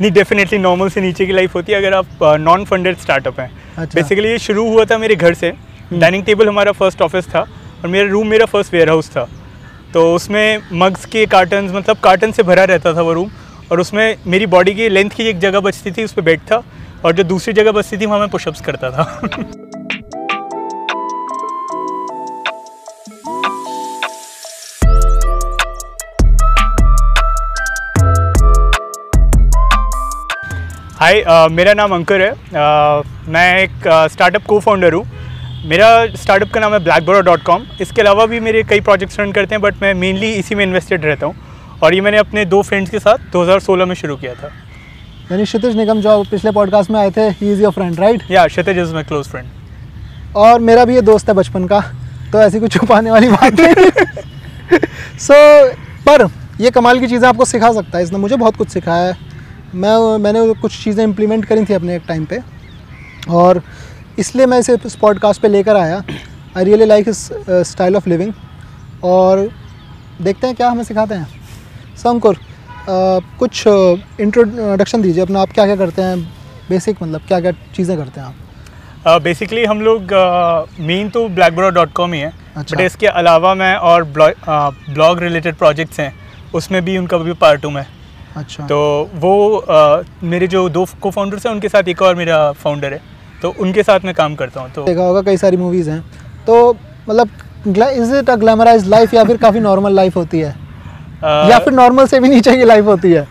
नहीं definitely normal से नीचे की लाइफ होती है अगर आप नॉन फंडेड स्टार्टअप हैं। अच्छा। बेसिकली ये शुरू हुआ था मेरे घर से। डाइनिंग टेबल हमारा फ़र्स्ट ऑफ़िस था और मेरा रूम मेरा फ़र्स्ट वेयर हाउस था। तो उसमें मग्स के कार्टन मतलब कार्टन से भरा रहता था वो रूम और उसमें मेरी बॉडी की लेंथ की एक जगह बचती थी उस पर बेड था और जो दूसरी जगह बचती थी वहाँ मैं पुशअप्स करता था। हाय uh, मेरा नाम अंकुर है। Uh, मैं एक स्टार्टअप को फाउंडर हूँ। मेरा स्टार्टअप का नाम है ब्लैक बोरा डॉट कॉम इसके अलावा भी मेरे कई प्रोजेक्ट्स रन करते हैं बट मैं मेनली इसी में इन्वेस्टेड रहता हूँ। और ये मैंने अपने दो फ्रेंड्स के साथ 2016 में शुरू किया था। यानी क्षितिज निगम जो पिछले पॉडकास्ट में आए थे he is your friend right yeah Kshitij is my close friend और मेरा भी ये दोस्त है बचपन का तो ऐसी कुछ छुपाने वाली बात नहीं। सो so, पर ये कमाल की चीज़ें आपको सिखा सकता है। इसने मुझे बहुत कुछ सिखाया है। मैं मैंने कुछ चीज़ें इम्प्लीमेंट करी थी अपने एक टाइम पे। और इसलिए मैं इसे इस पॉडकास्ट पे लेकर आया। आई रियली लाइक इस स्टाइल ऑफ़ लिविंग और देखते हैं क्या हमें सिखाते हैं। संकुर uh, कुछ इंट्रोडक्शन दीजिए अपना। आप क्या क्या करते हैं? बेसिक मतलब क्या क्या चीज़ें करते हैं आप? बेसिकली uh, हम लोग मेन uh, तो ब्लैकबोर्ड डॉट कॉम ही है। अच्छा। बट इसके अलावा मैं और ब्लॉग रिलेटेड प्रोजेक्ट्स हैं। उसमें भी उनका भी पार्ट हूँ मैं। अच्छा। तो वो आ, मेरे जो दो को फाउंडर्स हैं उनके साथ एक और मेरा फाउंडर है। तो उनके साथ मैं काम करता हूँ तो देखा होगा कई सारी मूवीज़ हैं। तो मतलब is it a glamorise life या फिर काफ़ी नॉर्मल लाइफ होती है? आ, या फिर नॉर्मल से भी नीचे की लाइफ होती है?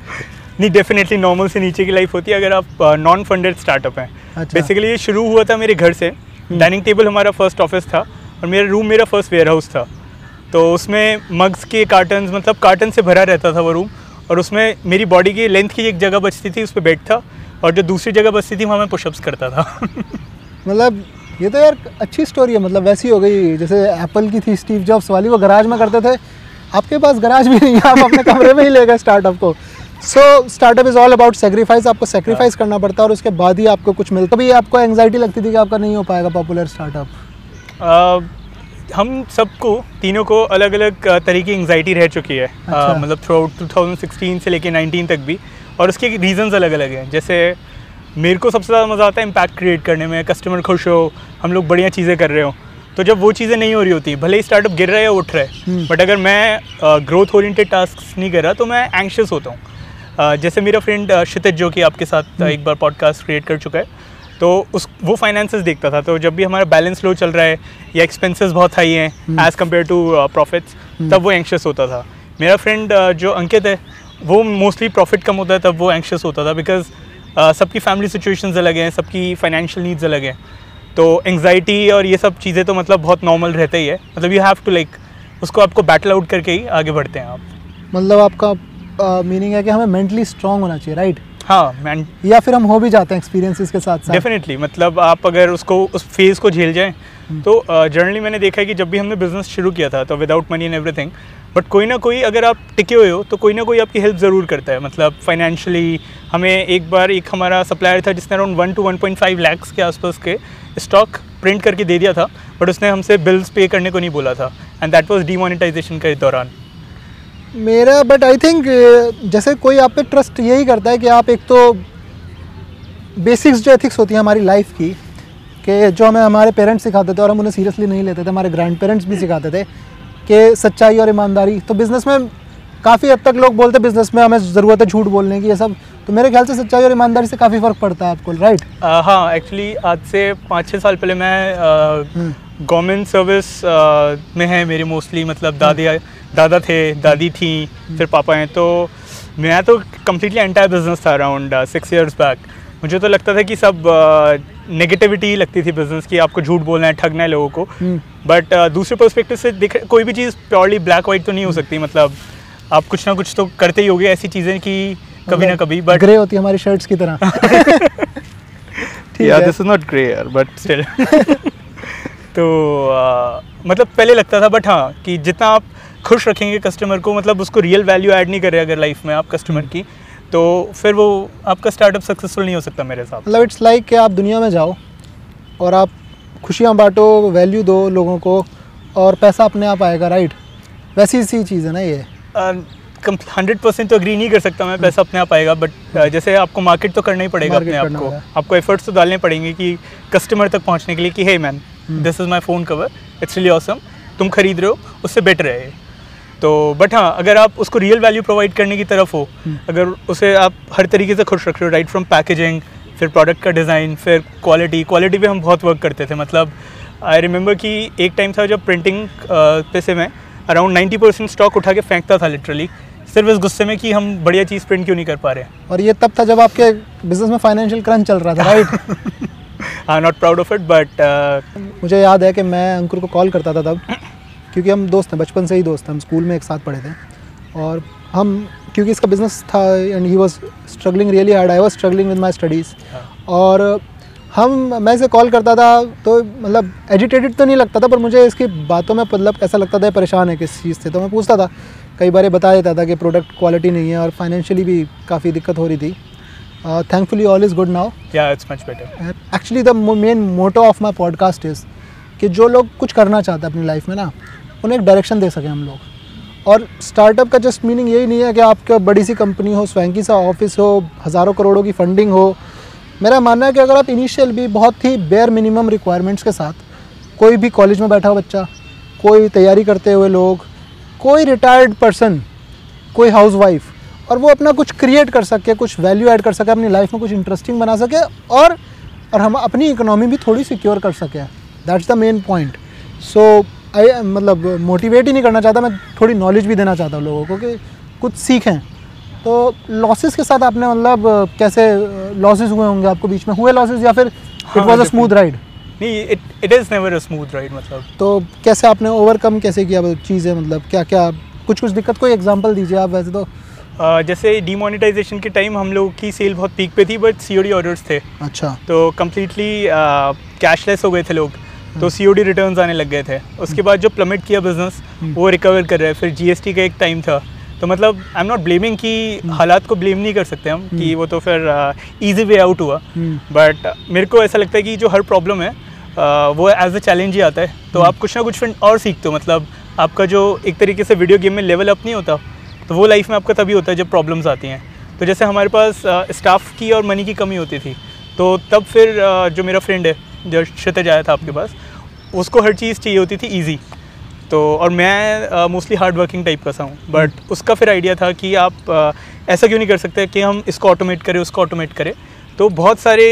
नहीं डेफिनेटली नॉर्मल से नीचे की लाइफ होती है अगर आप नॉन फंडेड स्टार्टअप हैं। अच्छा। बेसिकली ये शुरू हुआ था मेरे घर से। डाइनिंग टेबल हमारा फ़र्स्ट ऑफ़िस था और मेरा रूम मेरा फ़र्स्ट वेयर हाउस था। तो उसमें मग्स के कार्टन मतलब कार्टन से भरा रहता था वो रूम और उसमें मेरी बॉडी की लेंथ की एक जगह बचती थी उस पर बेड था और जो दूसरी जगह बचती थी वहाँ मैं पुशअप्स करता था। मतलब ये तो यार अच्छी स्टोरी है मतलब वैसी हो गई जैसे एप्पल की थी स्टीव जॉब्स वाली वो गराज में करते थे। आपके पास गराज भी नहीं है आप अपने कमरे में ही ले गए स्टार्टअप को। So startup is all about sacrifice आपको सेक्रीफाइस करना पड़ता है और उसके बाद ही आपको कुछ मिलता भी आपको एंगजाइटी लगती थी कि आपका नहीं हो पाएगा पॉपुलर स्टार्टअप हम सबको तीनों को अलग अलग तरह की एंगजाइटी रह चुकी है। अच्छा। uh, मतलब थ्रू आउट टू से लेके 19 तक भी। और उसके रीजंस अलग अलग हैं। जैसे मेरे को सबसे ज़्यादा मज़ा आता है इम्पैक्ट क्रिएट करने में। कस्टमर खुश हो हम लोग बढ़िया चीज़ें कर रहे हो। तो जब वो चीज़ें नहीं हो रही होती भले ही स्टार्टअप गिर रहा है या उठ रहा है बट अगर मैं ग्रोथ ओरिएंटेड टास्क नहीं कर रहा तो मैं एंक्शस होता हूँ। जैसे मेरा फ्रेंड क्षितिज जो कि आपके साथ एक बार पॉडकास्ट क्रिएट कर चुका है तो उस वो फाइनेंसेस देखता था। तो जब भी हमारा बैलेंस लो चल रहा है या एक्सपेंसेस बहुत हाई हैं एज़ कंपेयर टू प्रॉफिट्स तब वो एंक्शस होता था। मेरा फ्रेंड जो अंकित है वो मोस्टली प्रॉफिट कम होता है तब वो एंक्शस होता था बिकॉज़ uh, सबकी फैमिली सिचुएशंस अलग हैं सबकी फाइनेंशियल नीड्स अलग हैं। तो एंगजाइटी और ये सब चीज़ें तो मतलब बहुत नॉर्मल रहता ही है। मतलब यू हैव टू लाइक उसको आपको बैटल आउट करके ही आगे बढ़ते हैं आप। मतलब आपका मीनिंग है कि हमें मेंटली स्ट्रांग होना चाहिए राइट हाँ या फिर हम हो भी जाते हैं एक्सपीरियंसेस के साथ साथ डेफिनेटली मतलब आप अगर उसको उस फ़ेज़ को झेल जाएँ तो जनरली मैंने देखा है कि जब भी हमने बिज़नेस शुरू किया था तो without money and everything but कोई ना कोई अगर आप टिके हुए हो तो कोई ना कोई आपकी हेल्प ज़रूर करता है। मतलब फाइनेंशियली हमें एक बार एक हमारा सप्लायर था जिसने around one two one point five lakhs के आसपास के स्टॉक प्रिंट करके दे दिया था बट उसने हमसे बिल्स पे करने को नहीं बोला था एंड दैट वॉज़ डीमोनेटाइजेशन के दौरान। मेरा बट आई थिंक जैसे कोई आप पे ट्रस्ट यही करता है कि आप एक तो बेसिक्स जो एथिक्स होती है हमारी लाइफ की, कि जो हमें हमारे पेरेंट्स सिखाते थे और हम उन्हें सीरियसली नहीं लेते थे, हमारे ग्रैंड पेरेंट्स भी सिखाते थे कि सच्चाई और ईमानदारी। तो बिज़नेस में काफ़ी हद तक लोग बोलते बिज़नेस में हमें ज़रूरत है झूठ बोलने की, ये सब। तो मेरे ख्याल से सच्चाई और ईमानदारी से काफ़ी फ़र्क पड़ता है आपको राइट हाँ एक्चुअली आज से पाँच छः साल पहले मैं गवर्नमेंट uh, सर्विस में है मेरे मोस्टली मतलब दादी दादा थे दादी थी फिर पापा हैं तो मैं तो कम्प्लीटली एंटायर बिज़नेस था अराउंड सिक्स ईयर्स बैक मुझे तो लगता था कि सब नेगेटिविटी लगती थी बिज़नेस की आपको झूठ बोलना है ठगना है लोगों को। बट दूसरे पर्सपेक्टिव से दिख कोई भी चीज़ प्योरली ब्लैक वाइट तो नहीं हो सकती मतलब आप कुछ ना कुछ तो करते ही होगे ऐसी चीज़ें कि कभी ना कभी बट ग्रे होती है हमारी शर्ट्स की तरह। Yeah this is not grey यार बट स्टिल तो मतलब पहले लगता था बट हाँ कि जितना आप खुश रखेंगे कस्टमर को मतलब उसको रियल वैल्यू ऐड नहीं कर रहे अगर लाइफ में आप कस्टमर की तो फिर वो आपका स्टार्टअप सक्सेसफुल नहीं हो सकता मेरे हिसाब मतलब इट्स लाइक कि आप दुनिया में जाओ और आप खुशियाँ बांटो वैल्यू दो लोगों को और पैसा अपने आप आएगा राइट वैसी सी चीज़ है ना ये। हंड्रेड परसेंट तो अग्री नहीं कर सकता मैं पैसा अपने आप आएगा बट जैसे आपको मार्केट तो करना ही पड़ेगा अपने आप को। आपको एफर्ट्स तो डालने पड़ेंगे कि कस्टमर तक पहुँचने के लिए कि hey man this is my phone cover it's really awesome तुम खरीद रहे हो उससे बेटर है तो बट हाँ अगर आप उसको रियल वैल्यू प्रोवाइड करने की तरफ़ हो अगर उसे आप हर तरीके से खुश रख रहे हो राइट फ्रॉम पैकेजिंग फिर प्रोडक्ट का डिज़ाइन फिर क्वालिटी क्वालिटी पे हम बहुत वर्क करते थे। मतलब आई रिमेंबर कि एक टाइम था जब प्रिंटिंग पे से मैं अराउंड 90 परसेंट स्टॉक उठा के फेंकता था लिटरली सिर्फ़ इस गुस्से में कि हम बढ़िया चीज़ प्रिंट क्यों नहीं कर पा रहे और ये तब था जब आपके बिज़नेस में फाइनेंशियल क्रंच चल रहा था right I not proud of it but मुझे याद है कि मैं अंकुर को कॉल करता था तब क्योंकि हम दोस्त हैं बचपन से ही दोस्त हैं हम स्कूल में एक साथ पढ़े थे। और हम क्योंकि इसका बिज़नेस था and he was struggling really hard I was struggling with my studies और हम मैं इसे कॉल करता था तो मतलब एजिटेटेड तो नहीं लगता था पर मुझे इसकी बातों में मतलब ऐसा लगता था परेशान है किस चीज़ से तो मैं पूछता था कई बार बता देता था कि प्रोडक्ट क्वालिटी नहीं है और फाइनेंशियली भी काफ़ी दिक्कत हो रही थी। Thankfully all is good now yeah it's much better actually the main motto of my podcast is कि जो लोग कुछ करना चाहते हैं अपनी लाइफ में ना उन्हें एक डायरेक्शन दे सकें हम लोग। और स्टार्टअप का जस्ट मीनिंग यही नहीं है कि आपका बड़ी सी कंपनी हो स्वैंकी सा ऑफ़िस हो हज़ारों करोड़ों की फंडिंग हो। मेरा मानना है कि अगर आप इनिशियल भी बहुत ही बेयर मिनिमम रिक्वायरमेंट्स के साथ कोई भी कॉलेज में बैठा हुआ बच्चा कोई तैयारी करते हुए लोग कोई रिटायर्ड पर्सन कोई हाउस वाइफ और वो अपना कुछ क्रिएट कर सके कुछ वैल्यू ऐड कर सके अपनी लाइफ में कुछ इंटरेस्टिंग बना सके और और हम अपनी इकोनॉमी भी थोड़ी सिक्योर कर सके that's the main point so I मतलब मोटिवेट ही नहीं करना चाहता मैं थोड़ी नॉलेज भी देना चाहता हूँ लोगों को कि कुछ सीखें। तो लॉसेस के साथ आपने मतलब कैसे लॉसेस हुए होंगे आपको बीच में? हुए लॉसेस या फिर it was a smooth ride नहीं it it is never a smooth ride मतलब। तो कैसे आपने ओवरकम कैसे किया वो चीज़ें मतलब क्या क्या कुछ कुछ दिक्कत कोई एग्जांपल दीजिए आप वैसे तो। Uh, जैसे डीमोनेटाइजेशन के टाइम हम लोग की सेल बहुत पीक पे थी बट सी ऑर्डर्स थे। अच्छा। तो कम्प्लीटली कैशलेस uh, हो गए थे लोग। तो सी ओ डी रिटर्न आने लग गए थे। उसके बाद जो प्लमिट किया बिज़नेस वो रिकवर कर रहे हैं। फिर जीएसटी का एक टाइम था। तो मतलब आई एम नॉट ब्लेमिंग कि हालात को ब्लेम नहीं कर सकते हम कि वो तो फिर इजी वे आउट हुआ। हम्म। बट मेरे को ऐसा लगता है कि जो हर प्रॉब्लम है वो एज अ चैलेंज ही आता है। तो आप कुछ ना कुछ फिर और सीखते हो मतलब आपका जो एक तरीके से वीडियो गेम में लेवल अप नहीं होता तो वो लाइफ में आपका तभी होता है जब प्रॉब्लम्स आती हैं। तो जैसे हमारे पास स्टाफ की और मनी की कमी होती थी तो तब फिर जो मेरा फ्रेंड है, जो क्षितिज आया था आपके पास, उसको हर चीज़ चाहिए होती थी ईजी तो और मैं मोस्टली हार्ड वर्किंग टाइप का सा हूँ बट उसका फिर आइडिया था कि आप ऐसा क्यों नहीं कर सकते कि हम इसको ऑटोमेट करें, उसको ऑटोमेट करें। तो बहुत सारे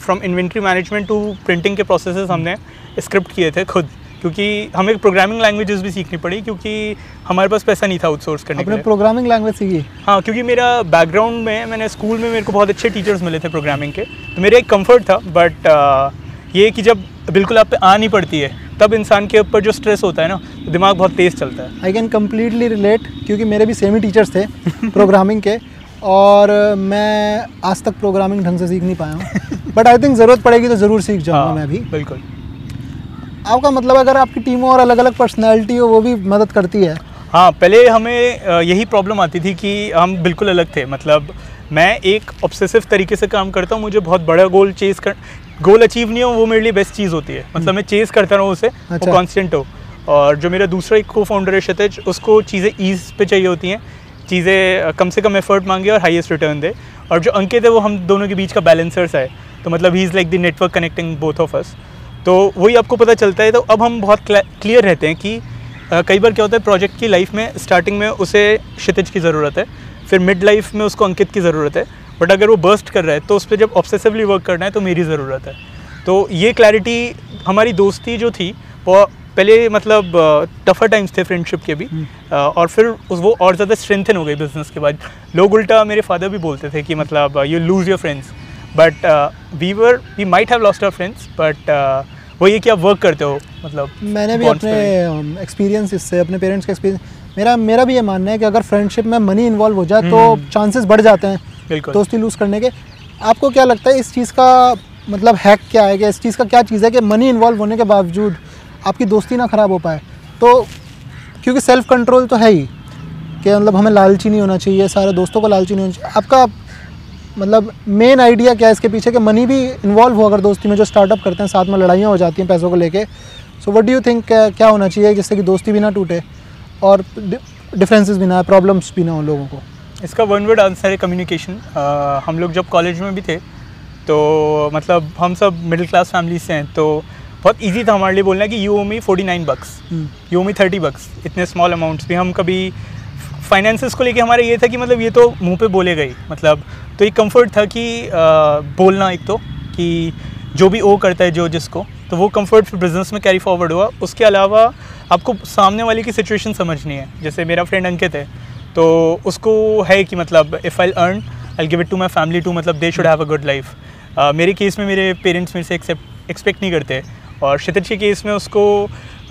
from inventory management to printing के प्रोसेसेस हमने स्क्रिप्ट किए थे खुद क्योंकि हमें प्रोग्रामिंग लैंग्वेजेस भी सीखनी पड़ी क्योंकि हमारे पास पैसा नहीं था आउटसोर्स करने के लिए। प्रोग्रामिंग लैंग्वेज सीखी? हाँ क्योंकि मेरा बैकग्राउंड में मैंने स्कूल में मेरे को बहुत अच्छे टीचर्स मिले थे प्रोग्रामिंग के तो मेरा एक कंफर्ट था बट ये कि जब बिल्कुल आप पे आ नहीं पड़ती है तब इंसान के ऊपर जो स्ट्रेस होता है ना दिमाग बहुत तेज़ चलता है। आई कैन कम्प्लीटली रिलेट क्योंकि मेरे भी सेम ही टीचर्स थे प्रोग्रामिंग के और मैं आज तक प्रोग्रामिंग ढंग से सीख नहीं पाया हूँ। बट आई थिंक ज़रूरत पड़ेगी तो ज़रूर सीख जाऊँगा हाँ, मैं भी। बिल्कुल। आपका मतलब अगर आपकी टीम और अलग अलग पर्सनैलिटी हो वो भी मदद करती है? हाँ पहले हमें यही प्रॉब्लम आती थी कि हम बिल्कुल अलग थे। मतलब मैं एक ऑब्सेसिव तरीके से काम करता हूँ मुझे बहुत बड़ा गोल चेज कर गोल अचीव नहीं हो वो मेरे लिए बेस्ट चीज़ होती है। मतलब मैं चेज करता रहूँ उसे अच्छा। वो कांस्टेंट हो। और जो मेरा दूसरा एक को फाउंडर है क्षितिज उसको चीज़ें ईज पे चाहिए होती हैं। चीज़ें कम से कम एफर्ट मांगे और हाईएस्ट रिटर्न दे। और जो अंकित है वो हम दोनों के बीच का बैलेंसर्स है। तो मतलब he is like the network connecting both of us तो वही आपको पता चलता है। तो अब हम बहुत क्लियर रहते हैं कि कई बार क्या होता है प्रोजेक्ट की लाइफ में स्टार्टिंग में उसे क्षितिज की ज़रूरत है। फिर मिड लाइफ में उसको अंकित की ज़रूरत है। बट अगर वो बर्स्ट कर रहा है तो उस पर जब ऑब्सेसिवली वर्क करना है तो मेरी ज़रूरत है। तो ये क्लैरिटी हमारी दोस्ती जो थी, वो पहले मतलब टफर टाइम्स थे फ्रेंडशिप के भी और फिर उस वो और ज़्यादा स्ट्रेंथन हो गई बिज़नेस के बाद। लोग उल्टा मेरे फादर भी बोलते थे कि मतलब you lose your friends but we were we might have lost our friends but वो ये कि आप वर्क करते हो मतलब मैंने भी अपने एक्सपीरियंस इससे अपने पेरेंट्स का एक्सपीरियंस मेरा मेरा भी ये मानना है कि अगर फ्रेंडशिप में मनी इन्वॉल्व हो जाए तो चांसेस बढ़ जाते हैं बिल्कुल। दोस्ती लूज़ करने के। आपको क्या लगता है इस चीज़ का मतलब हैक क्या है? कि इस चीज़ का क्या चीज़ है कि मनी इन्वॉल्व होने के बावजूद आपकी दोस्ती ना ख़राब हो पाए। तो क्योंकि सेल्फ कंट्रोल तो है ही कि मतलब हमें लालची नहीं होना चाहिए, सारे दोस्तों को लालची नहीं होना चाहिए। आपका मतलब मेन आइडिया क्या है इसके पीछे कि मनी भी इन्वॉल्व हो अगर दोस्ती में जो स्टार्टअप करते हैं, साथ में लड़ाइयाँ हो जाती हैं पैसों को लेके। So what do you think क्या होना चाहिए जिससे कि दोस्ती भी ना टूटे और डिफरेंसेस भी ना आए प्रॉब्लम्स भी ना हो लोगों को? इसका वन वर्ड आंसर है कम्युनिकेशन हम लोग जब कॉलेज में भी थे तो मतलब हम सब मिडिल क्लास फैमिली से हैं तो बहुत इजी था हमारे लिए बोलना कि you owe me forty nine bucks you owe me thirty bucks इतने स्मॉल अमाउंट्स भी हम कभी फाइनेंसेस को लेके हमारा ये था कि मतलब ये तो मुँह पे बोले गए। मतलब तो एक कंफर्ट था कि आ, बोलना एक तो कि जो भी ओ करता है जो जिसको तो वो कंफर्ट फिर बिज़नेस में कैरी फॉरवर्ड हुआ। उसके अलावा आपको सामने वाले की सिचुएशन समझनी है। जैसे मेरा फ्रेंड अंकित है तो उसको है कि मतलब if I earn I give it to my family too मतलब they should have a good life मेरे केस में मेरे पेरेंट्स मेरे से एक्सेप्ट एक्सपेक्ट नहीं करते। और क्षितिज के केस में उसको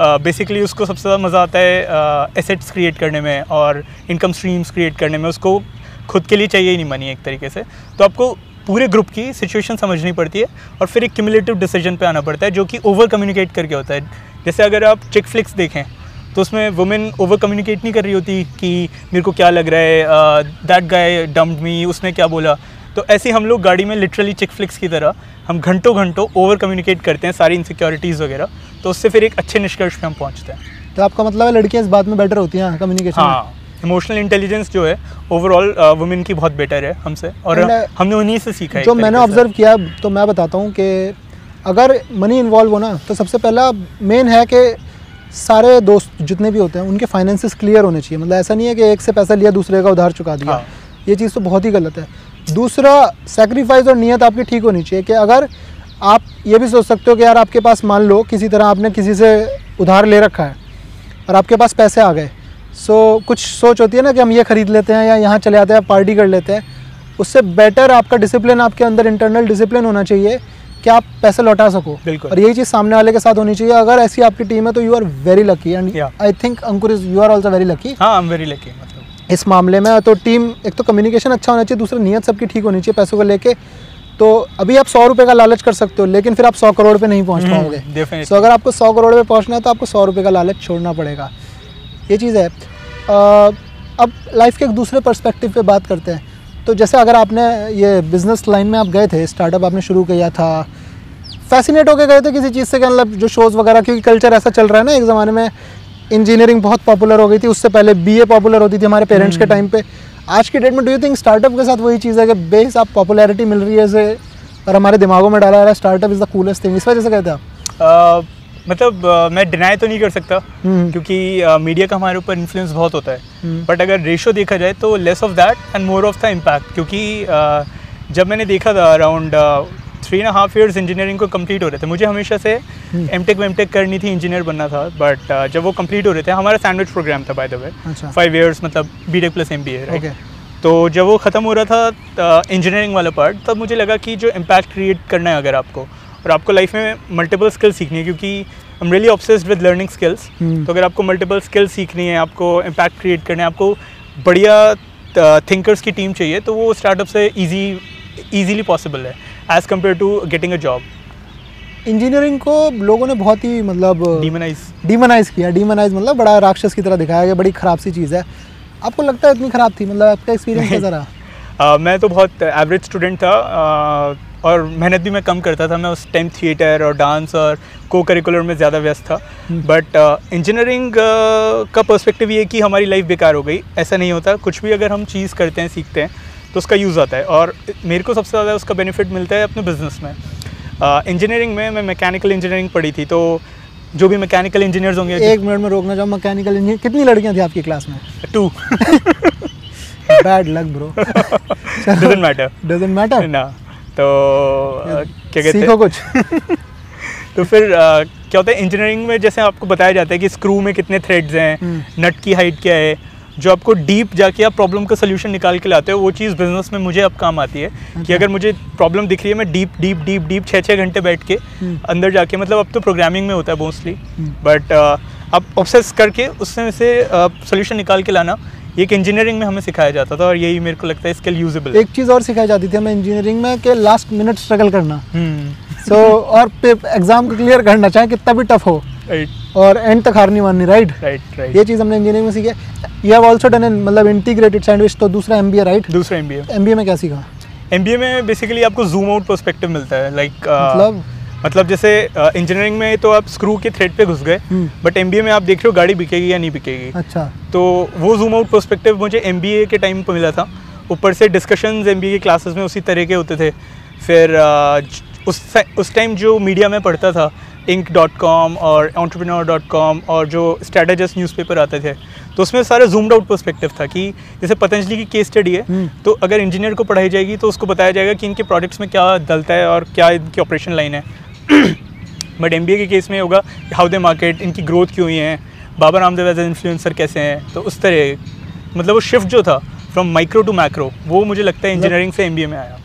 बेसिकली उसको सबसे ज़्यादा मज़ा आता है एसेट्स क्रिएट करने में और इनकम स्ट्रीम्स क्रिएट करने में। उसको खुद के लिए चाहिए ही नहीं मनी एक तरीके से। तो आपको पूरे ग्रुप की सिचुएशन समझनी पड़ती है और फिर एक क्यूमुलेटिव डिसीज़न पे आना पड़ता है, जो कि ओवर कम्युनिकेट करके होता है। जैसे अगर आप चिक फ्लिक्स देखें तो उसमें वुमेन ओवर कम्युनिकेट नहीं कर रही होती कि मेरे को क्या लग रहा है दैट गाय डम्ड मी उसने क्या बोला। तो ऐसे हम लोग गाड़ी में लिटरली चिक फ्लिक्स की तरह हम घंटों घंटों ओवर कम्युनिकेट करते हैं सारी इनसिक्योरिटीज़ वगैरह तो उससे फिर एक अच्छे निष्कर्ष पे हम पहुँचते हैं। तो आपका मतलब है लड़कियाँ इस बात में बेटर होती हैं कम्युनिकेशन हाँ इमोशनल इंटेलिजेंस जो है ओवरऑल वुमेन की बहुत बेटर है हमसे और uh, हमने उन्हीं से सीखा है जो मैंने ऑब्ज़र्व किया तो मैं बताता हूँ कि अगर मनी इन्वॉल्व हो ना तो सबसे पहला मेन है कि सारे दोस्त जितने भी होते हैं उनके फाइनेंसेस क्लियर होने चाहिए। मतलब ऐसा नहीं है कि एक से पैसा लिया दूसरे का उधार चुका दिया। हाँ। ये चीज़ तो बहुत ही गलत है। दूसरा सेक्रीफाइस और नियत आपकी ठीक होनी चाहिए कि अगर आप ये भी सोच सकते हो कि यार आपके पास मान लो किसी तरह आपने किसी से उधार ले रखा है और आपके पास पैसे आ गए। सो कुछ सोच होती है ना कि हम ये ख़रीद लेते हैं या यहाँ चले आते हैं पार्टी कर लेते हैं। उससे बेटर आपका डिसिप्लिन आपके अंदर इंटरनल डिसिप्लिन होना चाहिए कि आप पैसे लौटा सको। बिल्कुल। और यही चीज़ सामने वाले के साथ होनी चाहिए। अगर ऐसी आपकी टीम है तो you are very lucky and I think Ankur is you are also very lucky हाँ आई एम वेरी लकी मतलब। इस मामले में तो टीम एक तो कम्युनिकेशन अच्छा होना चाहिए दूसरा नीयत सबकी ठीक होनी चाहिए पैसों को लेके। तो अभी आप सौ रुपये का लालच कर सकते हो लेकिन फिर आप सौ करोड़ पे नहीं पहुँच हम्म, पाओगे. सो अगर आपको सौ करोड़ पे पहुँचना है तो आपको सौ रुपये का लालच छोड़ना पड़ेगा। ये चीज़ है। अ, अब लाइफ के एक दूसरे पर्सपेक्टिव पे बात करते हैं। तो जैसे अगर आपने ये बिज़नेस लाइन में आप गए थे स्टार्टअप आपने शुरू किया था फैसिनेट होकर गए थे किसी चीज़ से मतलब जो शोज़ वगैरह क्योंकि कल्चर ऐसा चल रहा है ना एक ज़माने में इंजीनियरिंग बहुत पॉपुलर हो गई थी उससे पहले बीए पॉपुलर होती थी हमारे पेरेंट्स के टाइम पे। आज की डेट में डू यू थिंक स्टार्टअप के साथ वही चीज़ है कि बेस आप पॉपुलैरिटी मिल रही है ऐसे और हमारे दिमागों में डाला जा रहा है startup is the coolest thing इस वजह से कहते हैं आप। मतलब मैं डिनाई तो नहीं कर सकता हम्म। क्योंकि मीडिया का हमारे ऊपर इन्फ्लुएंस बहुत होता है। हम्म। बट अगर रेशो देखा जाए तो less of that and more of the impact क्योंकि जब मैंने देखा था around three and half years engineering को कंप्लीट हो रहे थे। मुझे हमेशा से एम टेक वेम टेक करनी थी इंजीनियर बनना था बट जब वो कंप्लीट हो रहे थे हमारा सैंडविच प्रोग्राम था by the way five years मतलब B tech plus M B A तो जब वो ख़त्म हो रहा था इंजीनियरिंग वाला पार्ट तब मुझे लगा कि जो इम्पैक्ट क्रिएट करना है अगर आपको और आपको लाइफ में मल्टीपल स्किल्स सीखनी है क्योंकि I am really obsessed with learning skills. तो अगर आपको मल्टीपल स्किल्स सीखनी है आपको इम्पैक्ट क्रिएट करना है आपको बढ़िया थिंकर्स की टीम चाहिए तो वो स्टार्टअप से ईजी ईजीली पॉसिबल है। As compare to getting a job engineering को लोगों ने बहुत ही मतलब डीमनाइज डीमनाइज किया। डीमनाइज मतलब बड़ा राक्षस की तरह दिखाया गया बड़ी ख़राब सी चीज़ है। आपको लगता है इतनी ख़राब थी? मतलब आपका एक्सपीरियंस कैसा रहा? Uh, मैं तो बहुत एवरेज स्टूडेंट था uh, और मेहनत भी मैं कम करता था। मैं उस टाइम थिएटर और डांस और को करिकुलर में ज़्यादा व्यस्त था। बट इंजीनियरिंग uh, uh, का पर्सपेक्टिव ये कि हमारी लाइफ बेकार हो गई ऐसा नहीं होता। कुछ भी अगर हम चीज़ करते हैं सीखते हैं तो उसका यूज़ आता है। और मेरे को सबसे ज़्यादा उसका बेनिफिट मिलता है अपने बिज़नेस में। इंजीनियरिंग में मैं मैकेनिकल इंजीनियरिंग पढ़ी थी तो जो भी मैकेनिकल इंजीनियर्स होंगे एक मिनट में रोकना चाहूँ मैकेनिकल इंजीनियर कितनी लड़कियाँ थी आपकी क्लास में? Too bad luck bro doesn't matter doesn't matter ना तो क्या कहते हैं? सीखो कुछ। तो फिर अ, क्या होता है इंजीनियरिंग में जैसे आपको बताया जाता है कि स्क्रू में कितने थ्रेड्स हैं हम्म। नट की हाइट क्या है जो आपको डीप जाके आप प्रॉब्लम का सोल्यूशन निकाल के लाते हो वो चीज़ बिज़नेस में मुझे अब काम आती है अच्छा। कि। अगर मुझे प्रॉब्लम दिख रही है मैं डीप डीप डीप डीप छः छः घंटे बैठ के हम्म। अंदर जाके मतलब अब तो प्रोग्रामिंग में होता है मोस्टली हम्म। बट अब ऑब्सेस करके उसमें से सोल्यूशन निकाल के लाना ये एक इंजीनियरिंग में हमें सिखाया जाता था और यही मेरे को लगता है स्किल यूजेबल एक चीज़ और सिखाई जाती थी हमें इंजीनियरिंग में कि लास्ट मिनट स्ट्रगल करना हम्म सो और एग्ज़ाम को क्लियर करना चाहे कितना भी टफ हो राइट और एंड तक हार नहीं माननी राइट राइट राइट ये चीज़ हमने इंजीनियरिंग में सीखी है। यू हैव ऑल्सो डन मतलब इंटीग्रेटेड सैंडविच तो दूसरा एम बी राइट दूसरा एम एम में क्या सीखा? एमबीए में बेसिकली आपको जूम आउट पर्सपेक्टिव मिलता है लाइक like, uh, मतलब? मतलब जैसे इंजीनियरिंग uh, में तो आप स्क्रू के थ्रेड पे घुस गए हम्म। बट एम में आप देख रहे हो गाड़ी बिकेगी या नहीं बिकेगी। अच्छा। तो वो जूम आउट पर्सपेक्टिव मुझे एमबीए के टाइम पर मिला था। ऊपर से डिस्कशंस एम के क्लासेस में उसी तरह के होते थे। फिर ज- उस उस टाइम जो मीडिया में पढ़ता था इंक डॉट कॉम और entrepreneur डॉट कॉम और जो स्ट्रेटेजस न्यूज़पेपर आते थे तो उसमें सारा जूम्ड आउट पर्सपेक्टिव था कि जैसे पतंजलि की केस स्टडी है हम्म। तो अगर इंजीनियर को पढ़ाई जाएगी तो उसको बताया जाएगा कि इनके प्रोडक्ट्स में क्या डलता है और क्या इनकी ऑपरेशन लाइन है। बट एम के केस में होगा हाउ दे मार्केट इनकी ग्रोथ क्यों हुई है बाबा रामदेव एज इन्फ्लुएंसर कैसे हैं तो उस तरह। मतलब वो शिफ्ट जो था फ्रॉम माइक्रो टू मैक्रो वो मुझे लगता है इंजीनियरिंग से एमबीए में आया।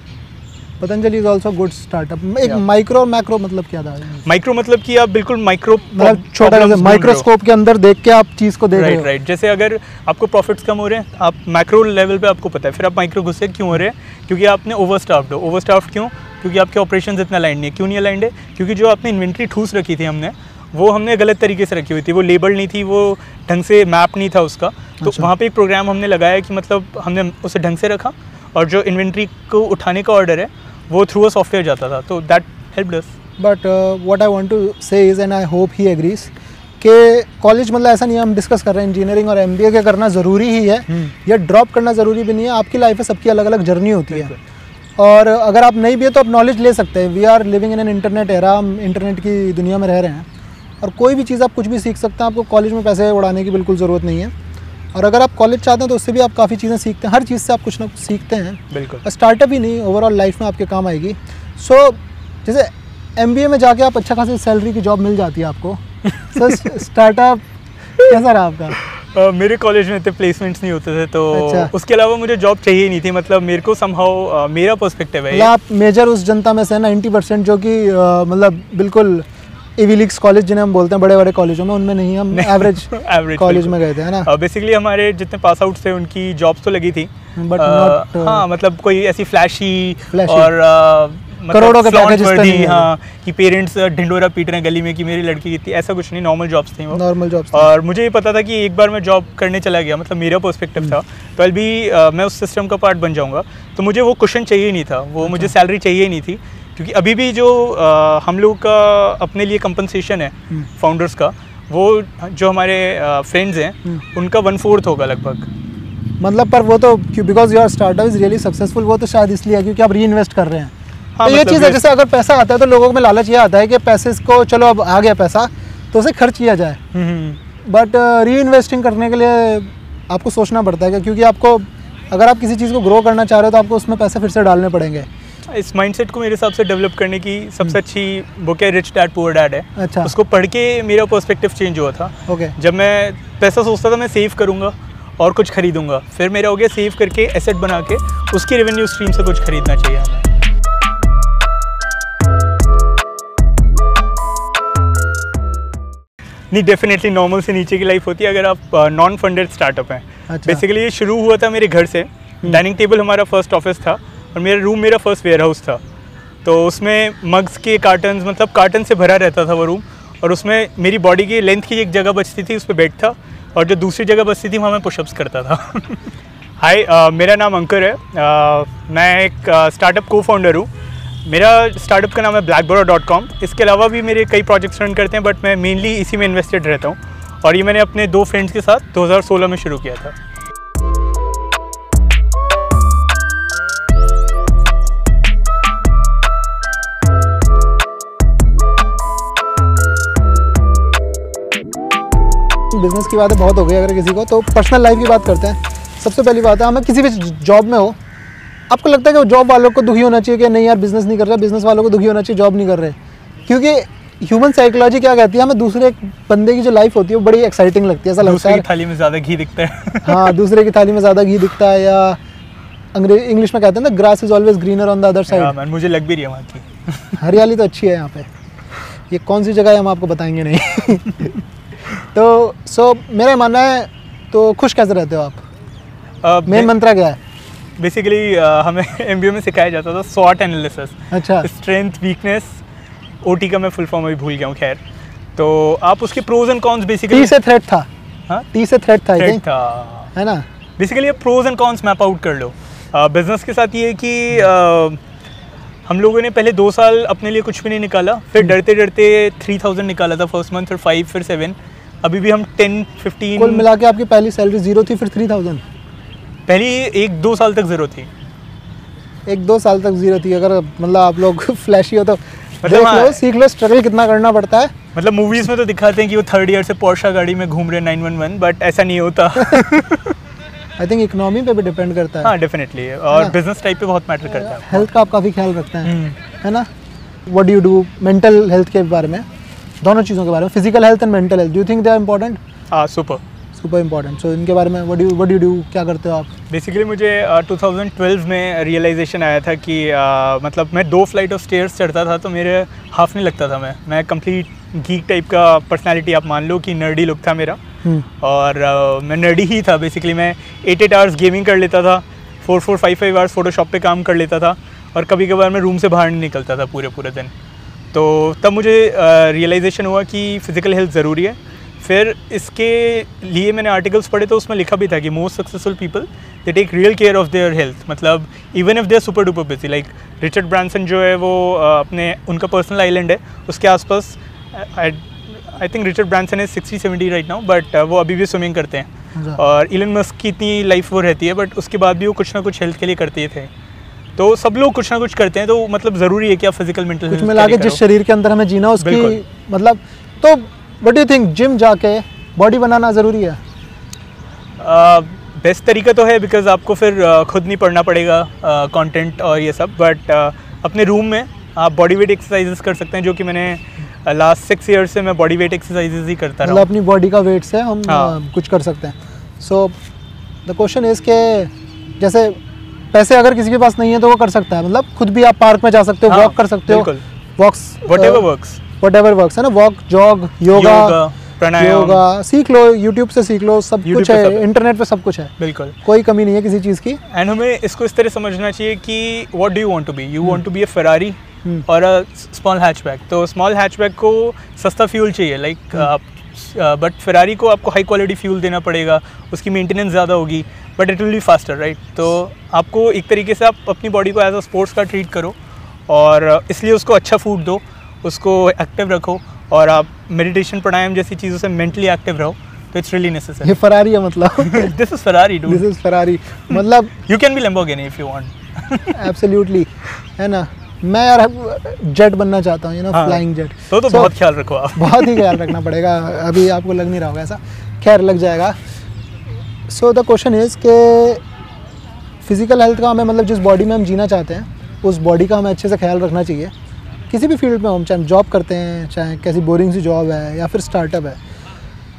Patanjali is also good startup एक माइक्रो और मैक्रो मतलब क्या था? माइक्रो मतलब कि आप बिल्कुल माइक्रो मतलब छोटा माइक्रोस्कोप के अंदर देख के आप चीज़ को देख रहे हो। राइट जैसे अगर आपको प्रॉफिट्स कम हो रहे हैं आप मैक्रो लेवल पे आपको पता है। फिर आप माइक्रो घुसे क्यों हो रहे हैं? क्योंकि आपने ओवर स्टाफ्ड हो। ओवर स्टाफ्ड क्यों? क्योंकि आपके ऑपरेशन इतना लाइन नहीं है। क्यों नहीं अलाइंड है? क्योंकि जो आपने इन्वेंट्री ठूस रखी थी हमने वो हमने गलत तरीके से रखी हुई थी। वो लेबल नहीं थी वो ढंग से मैप नहीं था उसका। तो अच्छा। वहाँ पे एक प्रोग्राम हमने लगाया कि मतलब हमने उसे ढंग से रखा। और जो इन्वेंट्री को उठाने का ऑर्डर है वो थ्रू अ सॉफ्टवेयर जाता था तो that help us but what I want to say is and I hope he agrees कि कॉलेज मतलब ऐसा नहीं है हम डिस्कस कर रहे हैं इंजीनियरिंग और एम बी ए के करना ज़रूरी ही है हम्म। या ड्रॉप करना ज़रूरी भी नहीं है आपकी लाइफ में सबकी अलग अलग जर्नी होती है। और अगर आप नहीं भी है तो आप नॉलेज ले सकते हैं। We are living in an internet era हम इंटरनेट की दुनिया में रह रहे हैं। और कोई भी चीज़ आप कुछ भी सीख सकते हैं आपको कॉलेज में पैसे उड़ाने की बिल्कुल ज़रूरत नहीं है। और अगर आप कॉलेज चाहते हैं तो उससे भी आप काफ़ी चीज़ें सीखते हैं हर चीज़ से आप कुछ ना कुछ सीखते हैं। बिल्कुल। स्टार्टअप ही नहीं ओवरऑल लाइफ में आपके काम आएगी। सो so, जैसे एमबीए में जाके आप अच्छा खासी सैलरी की जॉब मिल जाती है आपको। सर स्टार्टअप कैसा रहा आपका? अ, मेरे कॉलेज में इतने प्लेसमेंट्स नहीं होते थे तो अच्छा। उसके अलावा मुझे जॉब चाहिए नहीं थी मतलब मेरे को समहाउ मेरा पर्सपेक्टिव है। मतलब आप मेजर उस जनता में से नाइन्टी परसेंट जो कि अ, मतलब बिल्कुल एविलिक्स कॉलेज जिन्हें हम बोलते हैं बड़े बड़े कॉलेजों में उनमें नहीं हम एवरेज Average, कॉलेज में गए थे है ना? बेसिकली हमारे जितने पास आउट थे उनकी जॉब्स तो लगी थी। But अ, uh, हाँ मतलब कोई ऐसी फ्लैशी Flashy. और मतलब करोड़ों के packages तो नहीं हाँ कि पेरेंट्स ढिंडोरा पीट रहे हैं गली में कि मेरी लड़की की थी ऐसा कुछ नहीं नॉर्मल जॉब्स थी वो। नॉर्मल जॉब्स और मुझे ये पता था कि एक बार मैं जॉब करने चला गया मतलब मेरा पर्सपेक्टिव था तो अल भी मैं उस सिस्टम का पार्ट बन जाऊँगा। तो मुझे वो क्वेश्चन चाहिए नहीं था वो मुझे सैलरी चाहिए नहीं थी। क्योंकि अभी भी जो अ, हम लोग का अपने लिए कंपनसेशन है हम्म। फाउंडर्स का वो जो हमारे फ्रेंड्स हैं हम्म। उनका वन फोर्थ होगा लगभग। मतलब पर वो तो because your startup is really successful वो तो शायद इसलिए है क्योंकि आप री इन्वेस्ट कर रहे हैं। हाँ, तो ये मतलब चीज़ है जैसे अगर पैसा आता है तो लोगों में लालच ये आता है कि पैसे को चलो अब आ गया पैसा तो उसे खर्च किया जाए। हम्म, बट री इन्वेस्टिंग करने के लिए आपको सोचना पड़ता है क्योंकि आपको अगर आप किसी चीज़ को ग्रो करना चाह रहे हो तो आपको उसमें पैसे फिर से डालने पड़ेंगे। इस माइंडसेट को मेरे हिसाब से डेवलप करने की सबसे अच्छी बुक है रिच डैड पुअर डैड है। अच्छा। उसको पढ़ के मेरा पर्सपेक्टिव चेंज हुआ था। ओके जब मैं पैसा सोचता था मैं सेव करूँगा और कुछ खरीदूँगा। फिर मेरा हो गया सेव करके एसेट बना के उसकी रेवेन्यू स्ट्रीम से कुछ खरीदना चाहिए हमें। नहीं डेफिनेटली नॉर्मल से नीचे की लाइफ होती है अगर आप नॉन फंडेड स्टार्टअप हैं। अच्छा। बेसिकली ये शुरू हुआ था मेरे घर से। डाइनिंग टेबल हमारा फ़र्स्ट ऑफ़िस था। और मेरा रूम मेरा फ़र्स्ट वेयर हाउस था। तो उसमें मग्स के कार्टन मतलब कार्टन से भरा रहता था वो रूम और उसमें मेरी बॉडी की लेंथ की एक जगह बचती थी उस पर बेड था और जो दूसरी जगह बचती थी वहाँ मैं पुशअप्स करता था। हाय अ, मेरा नाम अंकर है। अ, मैं एक स्टार्टअप को फाउंडर हूँ। मेरा स्टार्टअप का नाम है ब्लैकबोरा डॉट कॉम इसके अलावा भी मेरे कई प्रोजेक्ट्स रन करते हैं बट मैं मेनली इसी में इन्वेस्टेड रहता हूँ। और ये मैंने अपने दो फ्रेंड्स के साथ 2016 में शुरू किया था। बिज़नेस की बातें बहुत हो गई अगर किसी को तो पर्सनल लाइफ की बात करते हैं। सबसे पहली बात है हमें किसी भी जॉब में हो आपको लगता है कि जॉब वालों को दुखी होना चाहिए कि नहीं यार बिज़नेस नहीं कर रहे बिज़नेस वालों को दुखी होना चाहिए जॉब नहीं कर रहे? क्योंकि ह्यूमन साइकोलॉजी क्या कहती है हमें दूसरे बंदे की जो लाइफ होती है वो बड़ी एक्साइटिंग लगती है। ऐसा लगता है थाली में ज़्यादा घी दिखता है। हाँ दूसरे की थाली में ज़्यादा घी दिखता है या अंग्रेज़ इंग्लिश में कहते हैं ना grass is always greener on the other side मुझे लग भी रही है वहाँ की। हरियाली तो अच्छी है यहाँ पे। ये कौन सी जगह है हम आपको बताएँगे नहीं। तो सो मेरा मानना है तो खुश कैसे रहते हो आप? मेन मंत्रा क्या है? बेसिकली हमें एम में सिखाया जाता था स्वॉट एनालिसिस अच्छा। स्ट्रेंथ वीकनेस ओटी का मैं फुल फॉर्म अभी भूल गया हूँ खैर। तो आप उसके pros and cons basically T से थ्रेट था। हाँ? टी से थ्रेट था थिंक था। है ना? बेसिकली आप pros and cons map out कर लो। बिज़नेस के साथ ये है कि हम लोगों ने पहले दो साल अपने लिए कुछ भी नहीं निकाला फिर। डरते डरते थ्री थाउज़ेंड निकाला था फ़र्स्ट मंथ फिर फाइव फिर सेवन अभी भी हम टेन फिफ्टीन कुल मिला के आपकी पहली सैलरी ज़ीरो थी फिर थ्री थाउज़ेंड पहली एक दो साल तक ज़ीरो थी। एक दो साल तक ज़ीरो थी अगर मतलब आप लोग फ्लैशी हो तो। मतलब देख हाँ। लो सीख लो स्ट्रगल कितना करना पड़ता है। मतलब मूवीज़ में तो दिखाते हैं कि वो थर्ड ईयर से पोर्शा गाड़ी में घूम रहे नाइन वन वन बट ऐसा नहीं होता। आई थिंक इकोनॉमी पे भी डिपेंड करता है। हाँ डेफिनेटली और हाँ। बिज़नेस टाइप पे बहुत मैटर करता है। हेल्थ का आप काफ़ी ख्याल रखते हैं हम्म, है ना? What do do mental health के बारे में। दोनों चीज़ों के बारे में physical health and mental health do think they are important हाँ सुपर सुपर इंपॉर्टेंट सो इनके बारे में what do what do do क्या करते हो आप? बेसिकली मुझे uh, 2012 में रियलाइजेशन आया था कि uh, मतलब मैं दो फ़्लाइट ऑफ़ स्टेयर्स चढ़ता था तो मेरे हाफ़ नहीं लगता था मैं। मैं कंप्लीट गीक टाइप का पर्सनालिटी आप मान लो कि नर्डी लुक था मेरा। हम्म, और uh, मैं नर्डी ही था बेसिकली मैं एट एट आवर्स गेमिंग कर लेता था four four five five hours Photoshop पे काम कर लेता था और कभी कभार मैं रूम से बाहर नहीं निकलता था पूरे पूरे दिन। तो तब मुझे रियलाइजेशन हुआ कि फ़िज़िकल हेल्थ ज़रूरी है। फिर इसके लिए मैंने आर्टिकल्स पढ़े तो उसमें लिखा भी था कि most successful people they take real care of their health मतलब even if they are super duper busy like Richard Branson जो है वो अपने उनका पर्सनल आइलैंड है। उसके आसपास आई थिंक रिचर्ड ब्रांसन है sixty seventy right now but वो अभी भी स्विमिंग करते हैं। अच्छा। और इलन मस्क की इतनी लाइफ वो रहती है बट उसके बाद भी वो कुछ ना कुछ हेल्थ के लिए करते थे। तो सब लोग कुछ ना कुछ करते हैं तो मतलब ज़रूरी है कि आप फ़िज़िकल मेंटल कुछ मिला के जिस शरीर के अंदर हमें जीना उसकी मतलब तो वट डू थिंक जिम जाके बॉडी बनाना ज़रूरी है? बेस्ट तरीका तो है बिकॉज़ आपको फिर uh, खुद नहीं पढ़ना पड़ेगा कंटेंट और ये सब बट अपने रूम में आप बॉडी वेट एक्सरसाइजेस कर सकते हैं जो कि मैंने लास्ट सिक्स ईयर से मैं बॉडी वेट एक्सरसाइजेस ही करता रहा मतलब हूँ। अपनी बॉडी का वेट से हम हाँ। कुछ कर सकते हैं। सो द क्वेश्चन इज़ के जैसे पैसे अगर किसी के पास नहीं है तो वो कर सकता है। मतलब खुद भी आप पार्क में जा सकते हो हाँ, वॉक कर सकते हो। वॉक्स वट एवर वर्क्स है ना? वॉक जॉग योगा योगा सीख लो यूट्यूब से सीख लो सब YouTube कुछ है सब। इंटरनेट पे सब कुछ है। बिल्कुल। कोई कमी नहीं है किसी चीज़ की। एंड हमें इसको इस तरह समझना चाहिए कि what do you want to be you want to be a Ferrari hmm. और अ स्मॉल हैचबैक तो स्मॉल हैचबैक को सस्ता फ्यूल चाहिए लाइक बट फरारी को आपको हाई क्वालिटी फ्यूल देना पड़ेगा उसकी मेंटेनेंस ज़्यादा होगी। But it will be faster right तो आपको एक तरीके से आप अपनी बॉडी को एज अ स्पोर्ट्स का ट्रीट करो और uh, इसलिए उसको अच्छा फ़ूड दो उसको एक्टिव रखो और आप मेडिटेशन प्राणायाम जैसी चीज़ों से मेंटली एक्टिव रहो तो इट्स रियली नेसेसरी ये फरारी है मतलब। This is Ferrari this is Ferrari मतलब you can be Lamborghini if you want. Absolutely है ना? मैं यार जेट बनना चाहता हूँ यू नो फ्लाइंग जेट तो तो so, बहुत ख्याल रखो आप। बहुत ही ख्याल रखना पड़ेगा। अभी आपको लग नहीं रहा होगा ऐसा। खैर लग जाएगा। सो द क्वेश्चन इज़ के फ़िज़िकल हेल्थ का हमें मतलब जिस बॉडी में हम जीना चाहते हैं उस बॉडी का हमें अच्छे से ख्याल रखना चाहिए। किसी भी फ़ील्ड में हम चाहे जॉब करते हैं चाहे कैसी बोरिंग सी जॉब है या फिर स्टार्टअप है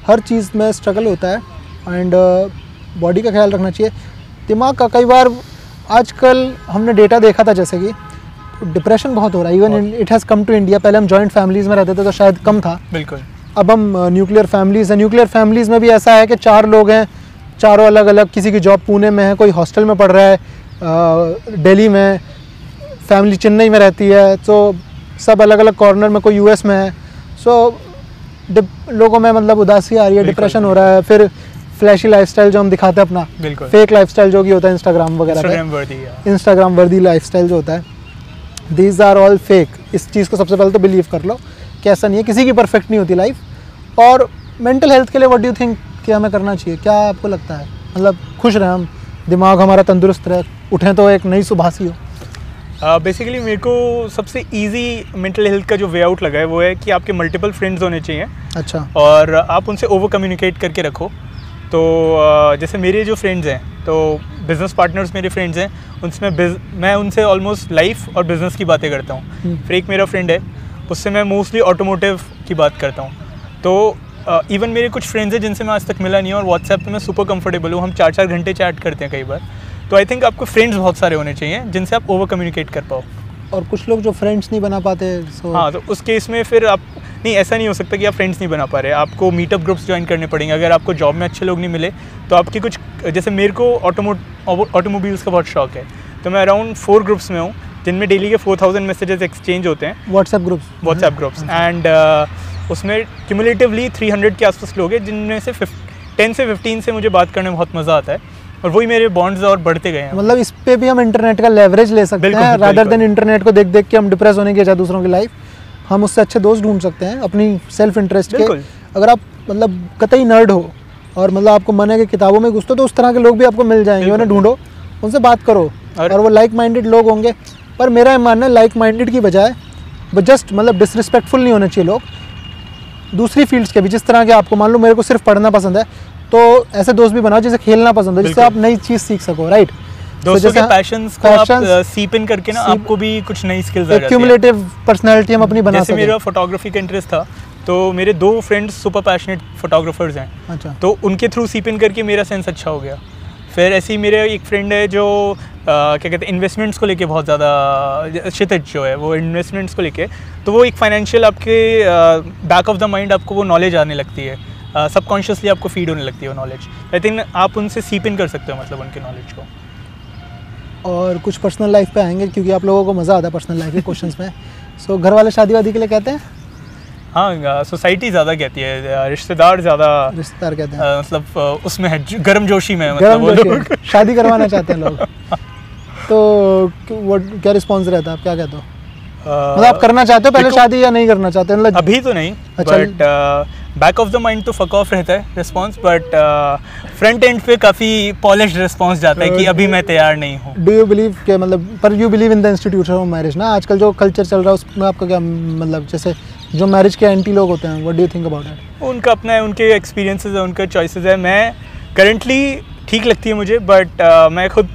हर चीज़ में स्ट्रगल होता है एंड बॉडी का ख्याल रखना चाहिए। दिमाग का कई बार आजकल हमने डेटा देखा था जैसे कि डिप्रेशन बहुत हो रहा है। Even it has come to India पहले हम जॉइंट फैमिलीज़ में रहते थे तो शायद कम था। बिल्कुल। अब हम न्यूक्लियर फैमिलीज़ हैं। न्यूक्लियर फैमिलीज़ में भी ऐसा है कि चार लोग हैं चारों अलग अलग किसी की जॉब पुणे में है कोई हॉस्टल में पढ़ रहा है दिल्ली में फैमिली चेन्नई में रहती है तो सब अलग अलग कॉर्नर में कोई यूएस में है। सो लोगों में मतलब उदासी आ रही है डिप्रेशन हो रहा है फिर फ्लैशी लाइफस्टाइल जो हम दिखाते हैं अपना बिल्कुल। फेक लाइफस्टाइल जो कि होता है इंस्टाग्राम वगैरह पे। इंस्टाग्राम वर्दी इंस्टाग्राम वर्दी लाइफस्टाइल जो होता है। दीज आर ऑल फेक इस चीज़ को सबसे पहले तो बिलीव कर लो कि ऐसा नहीं है किसी की परफेक्ट नहीं होती लाइफ और मेंटल हेल्थ के लिए व्हाट डू थिंक कि हमें करना चाहिए? क्या आपको लगता है? मतलब खुश रहें हम। दिमाग हमारा तंदुरुस्त रहे। उठें तो एक नई सुबह हो। बेसिकली uh, मेरे को सबसे इजी मेंटल हेल्थ का जो वे आउट लगा है वो है कि आपके मल्टीपल फ्रेंड्स होने चाहिए। अच्छा। और आप उनसे ओवर कम्युनिकेट करके रखो। तो uh, जैसे मेरे जो फ्रेंड्स हैं तो बिज़नेस पार्टनर्स मेरे फ्रेंड्स हैं उनसे मैं मैं उनसे ऑलमोस्ट लाइफ और बिज़नेस की बातें करता हूँ। हम्म। फिर एक मेरा फ्रेंड है उससे मैं मोस्टली ऑटोमोटिव की बात करता हूँ। तो इवन मेरे कुछ फ्रेंड्स हैं जिनसे मैं आज तक मिला नहीं हूँ और व्हाट्सएप पे मैं सुपर कंफर्टेबल हूँ। हम चार चार घंटे चैट करते हैं कई बार। तो आई थिंक आपको फ्रेंड्स बहुत सारे होने चाहिए जिनसे आप ओवर कम्युनिकेट कर पाओ। और कुछ लोग जो फ्रेंड्स नहीं बना पाते सो हाँ तो उस केस में फिर आप नहीं ऐसा नहीं हो सकता कि आप फ्रेंड्स नहीं बना पा रहे। आपको मीटअप ग्रुप्स ज्वाइन करने पड़ेंगे। अगर आपको जॉब में अच्छे लोग नहीं मिले तो आपकी कुछ जैसे मेरे को ऑटोमो ऑटोमोबाइल्स का बहुत शौक है। तो मैं अराउंड फोर ग्रुप्स में हूँ जिनमें डेली के फोर थाउज़ेंड मैसेजेस एक्सचेंज होते हैं। WhatsApp groups WhatsApp groups and उसमें क्यूमुलेटिवली 300 के आसपास लोग हैं जिनमें से टेन से 15 से मुझे बात करने में बहुत मज़ा आता है। और वही मेरे बॉन्ड्स और बढ़ते गए हैं। मतलब इस पे भी हम इंटरनेट का लेवरेज ले सकते हैं रादर देन इंटरनेट को देख देख के हम डिप्रेस होने की बजाय दूसरों की लाइफ हम उससे अच्छे दोस्त ढूंढ सकते हैं अपनी सेल्फ इंटरेस्ट के अगर आप मतलब कतई नर्ड हो और मतलब आपको मन है कि किताबों में घुसते तो उस तरह के लोग भी आपको मिल जाएँगे उन्हें ढूंढो उनसे बात करो। और- और वो लाइक माइंडेड लोग होंगे पर मेरा मानना है लाइक माइंडेड की बजाय जस्ट मतलब डिसरिस्पेक्टफुल नहीं होने चाहिए लोग। दूसरी फील्ड्स के भी जिस तरह के आपको मान लो मेरे को सिर्फ़ पढ़ना पसंद है तो ऐसे दोस्त भी बनाओ जिसे खेलना पसंद है जिससे आप नई चीज़ सीख सको राइट दोस्तों के पैशंस को आप सीप इन करके ना आपको भी कुछ नई स्किल्स आ जाती हैं। पर्सनालिटी हम अपनी बना जैसे मेरा फोटोग्राफी का इंटरेस्ट था तो मेरे दो फ्रेंड्स सुपर पैशनेट फोटोग्राफर्स हैं। अच्छा। तो उनके थ्रू सीप इन करके मेरा सेंस अच्छा हो गया। फिर ऐसे ही मेरे एक फ्रेंड है जो क्या कहते हैं इन्वेस्टमेंट्स को लेके बहुत ज़्यादा क्षितिज जो है वो इन्वेस्टमेंट्स को लेके। तो वो एक फाइनेंशियल आपके बैक ऑफ़ द माइंड आपको वो नॉलेज आने लगती है। सबकॉन्शियसली आपको फ़ीड होने लगती है वो नॉलेज आई थिंक आप उनसे सीप इन कर सकते हो मतलब उनके नॉलेज को। और कुछ पर्सनल लाइफ पे आएँगे क्योंकि आप लोगों को मज़ा आता है पर्सनल लाइफ के क्वेश्चंस में। सो so, घर वाले शादी वादी के लिए कहते हैं? हाँ सोसाइटी ज़्यादा कहती है रिश्तेदार ज़्यादा रिश्तेदार कहते हैं। मतलब उसमें है गर्म जोशी में मतलब वो लोग। है। शादी करवाना चाहते हैं लोग। तो वो क्या रिस्पॉन्स रहता है? आप क्या कहते हो? मतलब आप करना चाहते हो पहले शादी या नहीं करना चाहते मतलब अभी तो नहीं। But back of the mind तो फक ऑफ़ रहता है रिस्पांस बट फ्रंट एंड पे काफ़ी पॉलिश रिस्पांस जाता है कि अभी मैं तैयार नहीं हूँ। डू यू बिलीव के मतलब पर you believe in the institution of marriage ना? आजकल जो कल्चर चल रहा है उसमें आपका क्या मतलब जैसे जो मैरिज के एंटी लोग होते हैं what do you think about it उनका अपना है उनके एक्सपीरियंसेस है उनका चॉइसेस है। मैं करंटली ठीक लगती है मुझे बट मैं खुद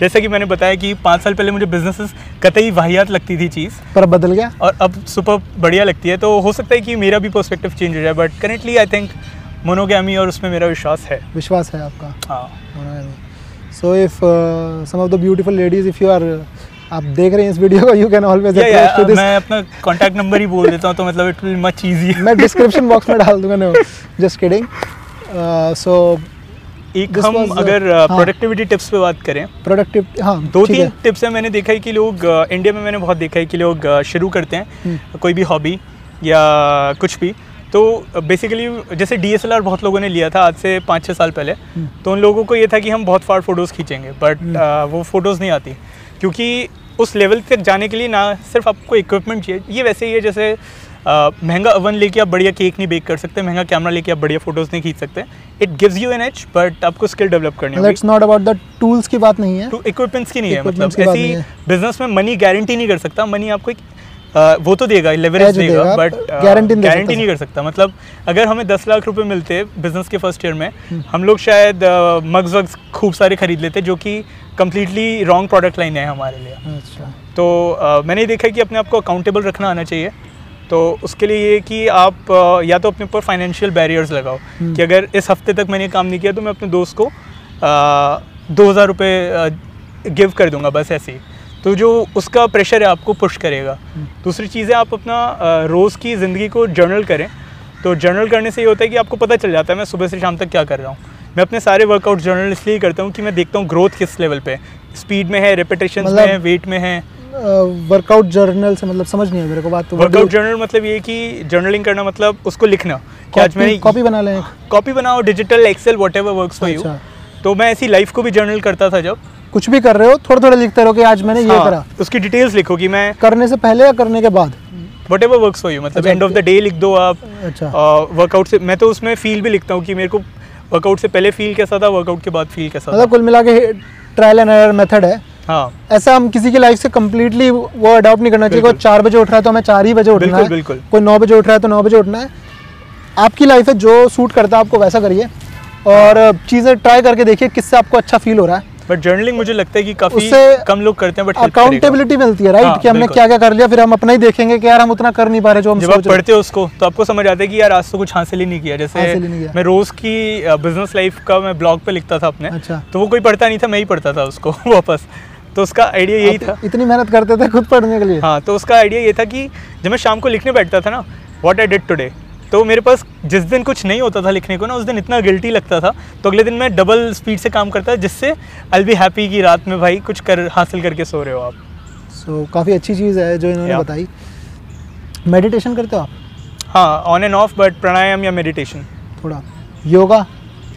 जैसा कि मैंने बताया कि पाँच साल पहले मुझे बिजनेसेस कतई वाहियात लगती थी चीज़। पर बदल गया? और अब सुपर बढ़िया लगती है तो हो सकता है कि मेरा भी पर्सपेक्टिव चेंज हो जाए but currently I think monogamy और उसमें मेरा विश्वास है। विश्वास है आपका। हाँ। So if some of the beautiful ladies if you are आप देख रहे हैं इस वीडियो को यू कैन ऑलवेज या, या, अप्रोच टू दिस मैं अपना कांटेक्ट नंबर ही बोल देता हूँ तो मतलब इट विल मच इजी मैं डिस्क्रिप्शन बॉक्स में डाल दूँगा नो जस्ट किडिंग सो एक हम was, uh, अगर हाँ। प्रोडक्टिविटी टिप्स पे बात करें प्रोडक्टिव हाँ दो तीन है टिप्स है मैंने देखा है कि लोग इंडिया में मैंने बहुत देखा है कि लोग शुरू करते हैं हम्म। कोई भी हॉबी या कुछ भी तो बेसिकली जैसे डीएसएलआर बहुत लोगों ने लिया था आज से पाँच छः साल पहले हम्म। तो उन लोगों को ये था कि हम बहुत फार फ़ोटोज़ खींचेंगे बट हम्म। वो फ़ोटोज़ नहीं आती क्योंकि उस लेवल तक जाने के लिए ना सिर्फ़ आपको इक्विपमेंट चाहिए। ये वैसे ही है जैसे महँगा ओवन लेके आप बढ़िया केक नहीं बेक कर सकते महँगा कैमरा लेके आप बढ़िया फ़ोटोज़ नहीं खींच सकते। It gives you an edge but आपको स्किल डेवलप करनी होगी। Let's not about the tools की बात नहीं है। तो इक्विपमेंट्स की नहीं है मतलब ऐसी बिज़नेस में मनी गारंटी नहीं कर सकता मनी आपको एक वो तो देगा लेवरेज देगा देगा, बट दे गारंटी नहीं कर सकता। मतलब अगर हमें दस लाख रुपए मिलते बिज़नेस के फ़र्स्ट ईयर में हम्म। हम लोग शायद मग्स वग्स खूब सारे खरीद लेते जो कि कम्प्लीटली रॉन्ग प्रोडक्ट लाइन है हमारे लिए। अच्छा। तो अ, मैंने देखा कि अपने आप को अकाउंटेबल रखना आना चाहिए। तो उसके लिए ये कि आप अ, या तो अपने ऊपर फाइनेंशियल बैरियर्स लगाओ हम्म। कि अगर इस हफ़्ते तक मैंने काम नहीं किया तो मैं अपने दोस्त को दो हज़ार रुपये गिव कर दूँगा बस ऐसे ही। तो जो उसका प्रेशर है आपको पुश करेगा। हम्म। दूसरी चीज़ है आप अपना रोज़ की ज़िंदगी को जर्नल करें। तो जर्नल करने से ये होता है कि आपको पता चल जाता है मैं सुबह से शाम तक क्या कर रहा हूँ। मैं अपने सारे वर्कआउट जर्नल इसलिए करता हूँ कि मैं देखता हूँ ग्रोथ किस लेवल पे। स्पीड में है रेपिटेशन में मतलब- है वेट में है। वर्कआउट जर्नल से मतलब समझ नहीं है मेरे को बात तो। वर्कआउट जर्नल मतलब ये कि जर्नलिंग करना मतलब उसको लिखना। कि आज मैंने कॉपी बना लें। कॉपी बनाओ digital excel whatever work for you तो मैं ऐसी लाइफ को भी जर्नल करता था जब। कुछ भी कर रहे हो थोड़ा थोड़ा लिखते रहो कि आज मैंने ये हाँ, करा। उसकी डिटेल्स लिखो कि मैं करने से पहले या करने के बाद? Whatever work for you मतलब एंड ऑफ़ द डे लिख दो आप। अच्छा। वर्कआउट से मैं तो उसमें फील भी लिखता हूँ कि मेरे को वर्कआउट से पहले फील कैसा था वर्कआउट के बाद फील कैसा मतलब कुल मिला के ट्रायल एंड एरर मेथड है। हाँ। ऐसा हम किसी की लाइफ से कम्प्लीटली वो अडॉप्ट नहीं करना चाहिए कोई चार बजे उठ रहा है तो हमें चार ही बजे उठना है बिल्कुल। कोई नौ बजे उठ रहा है तो नौ बजे उठना है। आपकी लाइफ है जो सूट करता है आपको वैसा करिए। और चीज़ें ट्राई करके देखिए किससे आपको अच्छा फील हो रहा है। बट जर्नलिंग मुझे लगता है कि काफ़ी उससे कम लोग करते हैं बट अकाउंटेबिलिटी मिलती है राइट हाँ, कि हमने क्या क्या कर लिया फिर हम अपना ही देखेंगे कि यार हम उतना कर नहीं पा रहे जो हम जब आप पढ़ते हो उसको तो आपको समझ आता है कि यार आज तो कुछ हासिल ही नहीं किया। जैसे नहीं किया। मैं रोज की बिज़नेस लाइफ का मैं ब्लॉग पे लिखता था अपने अच्छा। तो वो कोई पढ़ता नहीं था मैं ही पढ़ता था उसको वापस। तो उसका आइडिया यही था। इतनी मेहनत करते थे खुद पढ़ने के लिए? हाँ तो उसका आइडिया ये था कि जब मैं शाम को लिखने बैठता था ना वॉट आई डिड टुडे तो मेरे पास जिस दिन कुछ नहीं होता था लिखने को ना उस दिन इतना गिल्टी लगता था तो अगले दिन मैं डबल स्पीड से काम करता जिससे आई बी हैप्पी कि रात में भाई कुछ कर हासिल करके सो रहे हो आप। सो so, काफ़ी अच्छी चीज़ है जो इन्होंने बताई। मेडिटेशन करते हो आप? हाँ on and off but pranayama या मेडिटेशन थोड़ा। योगा?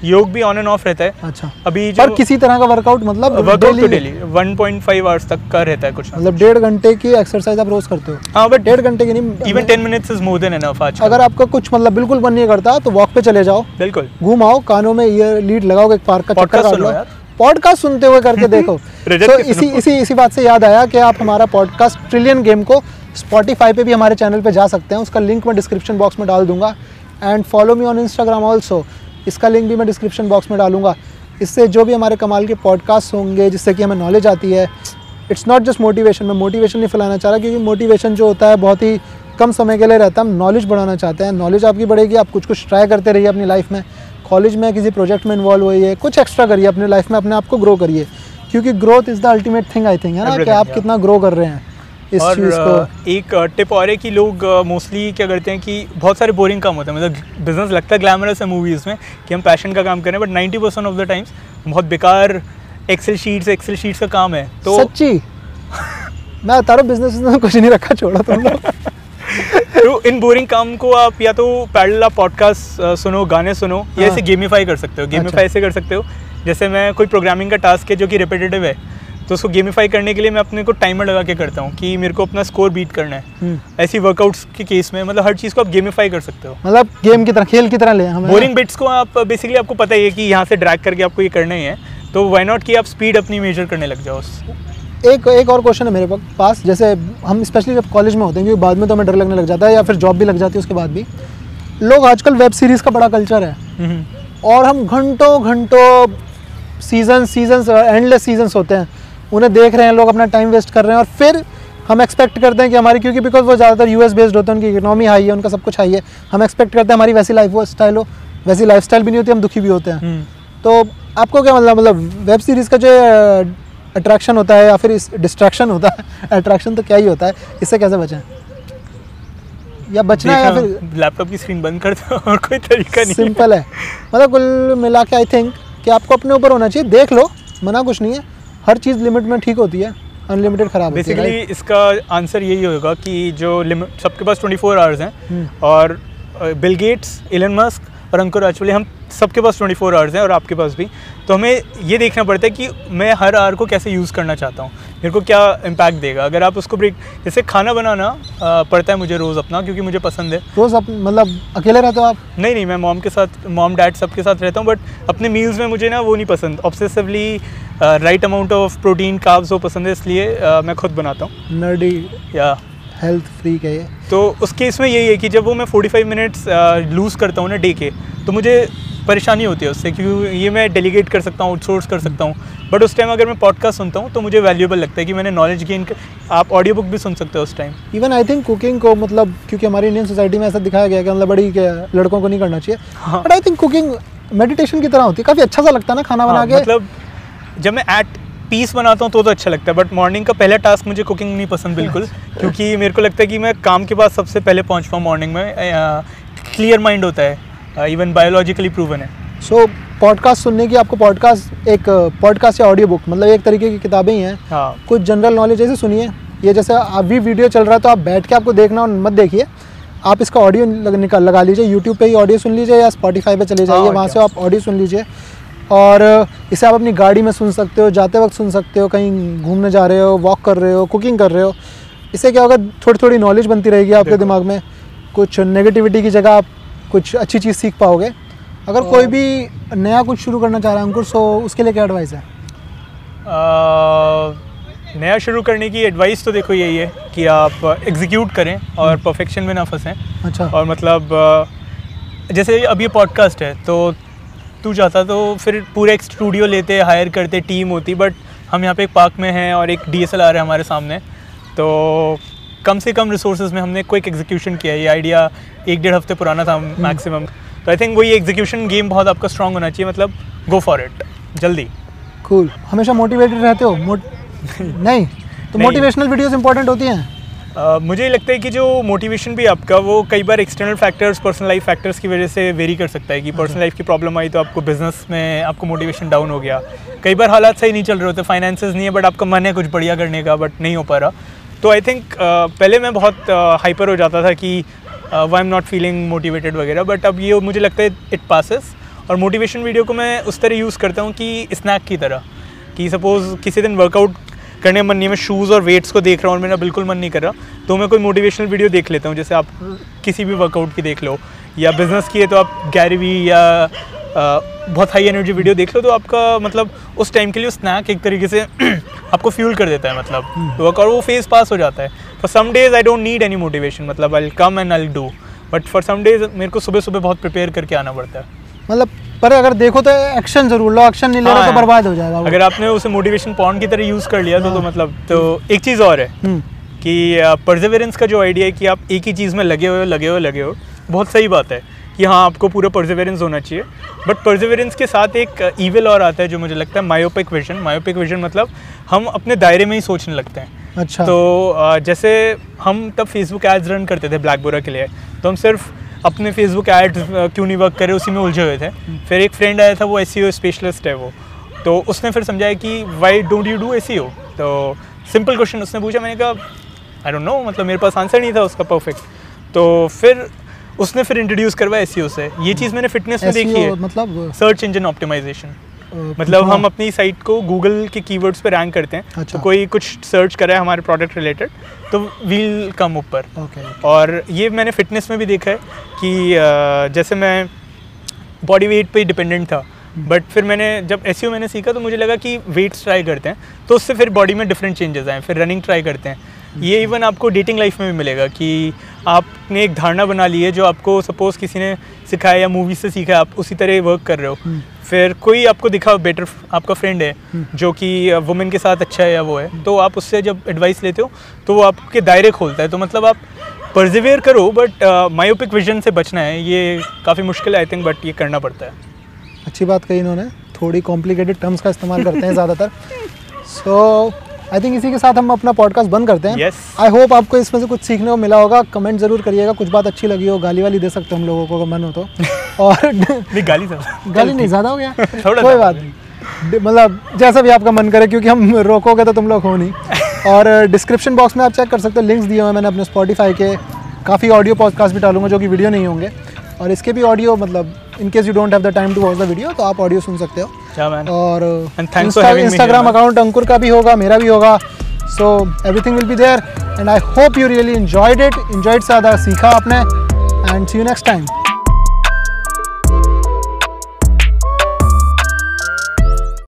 योग भी ऑन एंड ऑफ़ रहता है। अच्छा। अभी जो पर किसी तरह का वर्कआउट मतलब वर्कआउट तो डेली 1.5 आवर्स तक का रहता है कुछ मतलब डेढ़ घंटे की एक्सरसाइज आप रोज करते हो? हाँ बट डेढ़ घंटे की नहीं even 10 minutes is more than enough आज अगर आपका कुछ मतलब बिल्कुल मन नहीं करता तो वॉक पे चले जाओ। बिल्कुल। घूम आओ कानों में ईयर लीड लगाओ एक पार्क का चक्कर काट पॉडकास्ट सुनते हुए करके देखो। के इसी इसी इसी बात से याद आया कि आप हमारा पॉडकास्ट ट्रिलियन गेम को स्पॉटीफाई पे भी हमारे चैनल पे जा सकते हैं। उसका लिंक मैं डिस्क्रिप्शन बॉक्स में डाल दूँगा। And follow me on Instagram also इसका लिंक भी मैं डिस्क्रिप्शन बॉक्स में डालूँगा। इससे जो भी हमारे कमाल के पॉडकास्ट होंगे जिससे कि हमें नॉलेज आती है इट्स नॉट जस्ट मोटिवेशन मैं मोटिवेशन नहीं फैलाना चाह रहा क्योंकि मोटिवेशन जो होता है बहुत ही कम समय के लिए रहता है। हम नॉलेज बढ़ाना चाहते हैं। नॉलेज आपकी बढ़ेगी आप कुछ कुछ ट्राई करते रहिए अपनी लाइफ में। कॉलेज में किसी प्रोजेक्ट में इन्वॉल्व होइए कुछ एक्स्ट्रा करिए अपनी लाइफ में अपने आप को ग्रो करिए। क्योंकि growth is the ultimate thing I think है ना? कि आप कितना ग्रो कर रहे हैं। इस और चीज़ को एक टिप और है कि लोग मोस्टली क्या करते हैं कि बहुत सारे बोरिंग काम होते हैं। मतलब बिज़नेस लगता है ग्लैमरस है मूवीज़ में कि हम पैशन का काम करें but 90 percent of the times बहुत बेकार एक्सेल शीट्स एक्सेल शीट्स का काम है। तो सच्ची? मैं बता रहा बिज़नेस में कुछ नहीं रखा छोड़ा तुम लोग। तो इन बोरिंग काम को आप या तो पैडल आप पॉडकास्ट सुनो गाने सुनो या हाँ। इसे गेमीफाई कर सकते हो। गेमीफाई ऐसे कर सकते हो। जैसे मैं कोई प्रोग्रामिंग का टास्क है जो कि रिपीटेटिव है तो उसको गेमीफाई करने के लिए मैं अपने को टाइमर लगा के करता हूँ कि मेरे को अपना स्कोर बीट करना है। हम्म, ऐसी वर्कआउट्स के केस में मतलब हर चीज़ को आप गेमीफाई कर सकते हो। मतलब गेम की तरह खेल की तरह ले हमें बोरिंग बिट्स को आप बेसिकली आपको पता ही है कि यहाँ से ड्रैग करके आपको ये करना ही है। तो वाई नॉट कि आप स्पीड अपनी मेजर करने लग जाओ। उस एक एक और क्वेश्चन है मेरे पास जैसे हम स्पेशली जब कॉलेज में होते हैं क्योंकि बाद में तो हमें डर लगने लग जाता है या फिर जॉब भी लग जाती है उसके बाद भी। लोग आजकल वेब सीरीज़ का बड़ा कल्चर है। हम्म, और हम घंटों घंटों सीज़न सीज़न एंडलेस सीजन्स होते हैं। उन्हें देख रहे हैं लोग अपना टाइम वेस्ट कर रहे हैं और फिर हम एक्सपेक्ट करते हैं कि हमारी क्योंकि बिकॉज़ वो ज़्यादातर यूएस बेस्ड होते हैं उनकी इकोनॉमी हाई है उनका सब कुछ हाई है हम एक्सपेक्ट करते हैं हमारी वैसी लाइफ स्टाइल हो वैसी लाइफ स्टाइल भी नहीं होती हम दुखी भी होते हैं। हम्म। तो आपको क्या मतलब मतलब वेब सीरीज़ का जो अट्रैक्शन होता है या फिर इस डिस्ट्रैक्शन होता है अट्रैक्शन तो क्या ही होता है इससे कैसे बचें? या बचना है या फिर लैपटॉप की स्क्रीन बंद कर दो और कोई तरीका नहीं सिंपल है। मतलब कुल मिला के आई थिंक कि आपको अपने ऊपर होना चाहिए देख लो मना कुछ नहीं है। हर चीज़ लिमिट में ठीक होती है अनलिमिटेड खराब होती है बेसिकली इसका आंसर यही होगा कि जो लिमिट सबके पास 24 फोर आवर्स हैं हम्म। और बिल गेट्स एलन मस्क और अंकुर एक्चुअली हम सबके पास 24 फोर आवर्स हैं और आपके पास भी। तो हमें ये देखना पड़ता है कि मैं हर आवर को कैसे यूज़ करना चाहता हूँ। मेरे को क्या इम्पैक्ट देगा? अगर आप उसको ब्रेक जैसे खाना बनाना पड़ता है मुझे रोज़ अपना क्योंकि मुझे पसंद है। रोज़ आप मतलब अकेले रहते हो आप? नहीं नहीं मैं मॉम के साथ मॉम डैड सबके साथ रहता हूँ बट अपने मील्स में मुझे ना वो नहीं पसंद। Obsessively right amount of protein carbs वो पसंद है इसलिए मैं खुद बनाता हूँ। नर्डी या हेल्थ फ्री के ये। तो उस केस में यही है कि जब वो मैं 45 मिनट्स लूज़ करता हूँ ना डे के तो मुझे परेशानी होती है उससे क्योंकि ये मैं डेलीगेट कर सकता हूँ आउटसोर्स कर सकता हूँ। बट उस टाइम अगर मैं पॉडकास्ट सुनता हूँ तो मुझे वैल्यूबल लगता है कि मैंने नॉलेज गेन कर आप ऑडियो बुक भी सुन सकते हो उस time even I think cooking को मतलब क्योंकि हमारी इंडियन सोसाइटी में ऐसा दिखाया गया कि मतलब बड़ी लड़कों को नहीं करना चाहिए। हाँ। But I think cooking meditation की तरह होती है। काफ़ी अच्छा सा लगता है ना खाना बना हाँ, के। मतलब जब मैं एट पीस बनाता हूँ तो तो अच्छा लगता है बट मॉर्निंग का पहला टास्क मुझे कुकिंग नहीं पसंद बिल्कुल क्योंकि मेरे को लगता है कि मैं काम के बाद सबसे पहले पहुँच पाऊँ मॉर्निंग में क्लियर माइंड होता है इवन बायोलॉजिकली प्रूवन है। सो पॉडकास्ट सुनने की आपको पॉडकास्ट एक पॉडकास्ट या ऑडियो बुक मतलब एक तरीके की किताबें ही हैं। हाँ। कुछ जनरल नॉलेज जैसे सुनिए ये जैसे अभी वीडियो चल रहा है तो आप बैठ के आपको देखना और मत देखिए। आप इसका ऑडियो लग, निकाल लगा लीजिए यूट्यूब पे ही ऑडियो सुन लीजिए या स्पॉटीफाई पे चले जाइए वहाँ से आप ऑडियो सुन लीजिए। और इसे आप अपनी गाड़ी में सुन सकते हो जाते वक्त सुन सकते हो कहीं घूमने जा रहे हो वॉक कर रहे हो कुकिंग कर रहे हो। इससे क्या होगा थोड़ी थोड़ी नॉलेज बनती रहेगी आपके दिमाग में कुछ नेगेटिविटी की जगह आप कुछ अच्छी चीज़ सीख पाओगे। अगर कोई भी नया कुछ शुरू करना चाह रहा है अंकुर सो उसके लिए क्या एडवाइस है? नया शुरू करने की एडवाइस तो देखो यही है कि आप एग्जीक्यूट करें और परफेक्शन में ना फंसें। अच्छा। और मतलब जैसे अब ये पॉडकास्ट है तो तू चाहता तो फिर पूरा एक स्टूडियो लेते हायर करते टीम होती बट हम यहाँ पे एक पार्क में हैं और एक डी एस एल आर है हमारे सामने। तो कम से कम रिसोर्स में हमने क्विक एग्जीक्यूशन किया। ये आइडिया एक डेढ़ हफ़्ते पुराना था मैक्सिमम तो आई थिंक वही एग्जीक्यूशन गेम बहुत आपका स्ट्रांग होना चाहिए मतलब गो फॉर इट जल्दी। कूल हमेशा मोटिवेटेड रहते हो? मोट नहीं? तो मोटिवेशनल वीडियोस इंपॉर्टेंट होती हैं? Uh, मुझे लगता है कि जो मोटिवेशन भी आपका वो कई बार external factors personal life factors की वजह से वेरी कर सकता है कि पर्सनल लाइफ की प्रॉब्लम आई तो आपको बिज़नेस में आपको मोटिवेशन डाउन हो गया। कई बार हालात सही नहीं चल रहे होते फाइनेंसेस नहीं है बट आपका मन है कुछ बढ़िया करने का बट नहीं हो पा रहा। तो आई थिंक uh, पहले मैं बहुत हाइपर uh, हो जाता था कि why am not feeling motivated वगैरह बट अब ये मुझे लगता है इट पासिस और मोटिवेशन वीडियो को मैं उस तरह यूज़ करता हूँ कि स्नैक की तरह कि सपोज़ किसी दिन वर्कआउट करने मन नहीं मैं शूज़ और वेट्स को देख रहा हूँ और मेरा बिल्कुल मन नहीं कर रहा। तो मैं कोई मोटिवेशनल वीडियो देख लेता हूँ जैसे आप किसी भी वर्कआउट की देख लो या बिज़नेस की है तो आप गैरवी या आ, बहुत हाई एनर्जी वीडियो देख लो तो आपका मतलब उस टाइम के लिए स्नैक एक तरीके से आपको फ्यूल कर देता है मतलब। वर्क और वो फ़ेज़ पास हो जाता है। For some days I don't need any motivation मतलब I come and I do but for some days मेरे को सुबह सुबह बहुत प्रिपेयर करके आना पड़ता है। मतलब पर अगर देखो तो एक्शन ज़रूर लो एक्शन नहीं ले रहे हाँ, तो बर्बाद हो जाएगा अगर आपने उसे मोटिवेशन पॉइंट की तरह यूज़ कर लिया तो, तो मतलब तो एक चीज़ और है हम्म, कि परजेवेरेंस का जो आइडिया है कि आप एक ही चीज़ में लगे हुए हो लगे हुए लगे हो बहुत सही बात है कि हाँ आपको पूरा परजेवेरेंस होना चाहिए। बट परजेवेरेंस के साथ एक ईविल और आता है जो मुझे लगता है मायोपिक विजन मायोपिक विजन मतलब हम अपने दायरे में ही सोचने लगते हैं। अच्छा। तो जैसे हम तब फेसबुक एड्स रन करते थे ब्लैक बोरा के लिए। तो हम सिर्फ़ अपने फेसबुक ऐड क्यों नहीं वर्क करे उसी में उलझे हुए थे। फिर एक फ्रेंड आया था वो एस स्पेशलिस्ट है वो। तो उसने फिर समझाया कि why don't you do a तो सिंपल क्वेश्चन उसने पूछा मैंने कहा आई डोंट नो मतलब मेरे पास आंसर नहीं था उसका परफेक्ट तो फिर उसने फिर इंट्रोड्यूस करवाया एस से। ये चीज़ मैंने फिटनेस में देखी है। मतलब सर्च इंजन ऑप्टिमाइजेशन मतलब हम अपनी साइट को गूगल के कीवर्ड्स पे रैंक करते हैं। अच्छा। तो कोई कुछ सर्च करे हमारे प्रोडक्ट रिलेटेड तो वील कम ऊपर ओके और ये मैंने फिटनेस में भी देखा है कि जैसे मैं बॉडी वेट पे डिपेंडेंट था बट फिर मैंने जब एस मैंने सीखा तो मुझे लगा कि वेट्स ट्राई करते हैं तो उससे फिर बॉडी में डिफरेंट चेंजेस आए फिर रनिंग ट्राई करते हैं। ये इवन आपको डेटिंग लाइफ में भी मिलेगा कि आपने एक धारणा बना ली है जो आपको सपोज़ किसी ने सिखाया या मूवी से सीखा है आप उसी तरह वर्क कर रहे हो। फिर कोई आपको दिखा बेटर आपका फ्रेंड है जो कि वुमेन के साथ अच्छा है या वो है तो आप उससे जब एडवाइस लेते हो तो वो आपके दायरे खोलता है। तो मतलब आप परजिवेयर करो बट मायोपिक विजन से बचना है। ये काफ़ी मुश्किल है आई थिंक बट ये करना पड़ता है। अच्छी बात कही इन्होंने। थोड़ी कॉम्प्लिकेटेड टर्म्स का इस्तेमाल करते हैं ज़्यादातर। सो आई थिंक इसी के साथ हम अपना पॉडकास्ट बंद करते हैं। Yes. आई होप आपको इसमें से कुछ सीखने को मिला होगा। कमेंट ज़रूर करिएगा। कुछ बात अच्छी लगी हो गाली वाली दे सकते हो हम लोगों को मन हो तो। और नहीं गाली था गाली नहीं ज़्यादा हो गया। कोई बात नहीं। मतलब जैसा भी आपका मन करे क्योंकि हम रोकोगे तो तुम लोग हो नहीं। और डिस्क्रिप्शन बॉक्स में आप चेक कर सकते हो। लिंक्स दिए हुए हैं मैंने अपने स्पॉटीफाई के। काफ़ी ऑडियो पॉडकास्ट भी डालूँगा जो कि वीडियो नहीं होंगे। और इसके भी ऑडियो मतलब in case you don't have the time to watch the video तो आप ऑडियो सुन सकते हो। और इंस्टाग्राम अकाउंट अंकुर का भी होगा मेरा भी होगा so everything will be there and I hope you really enjoyed it enjoyed से ज़्यादा सीखा आपने and see you next time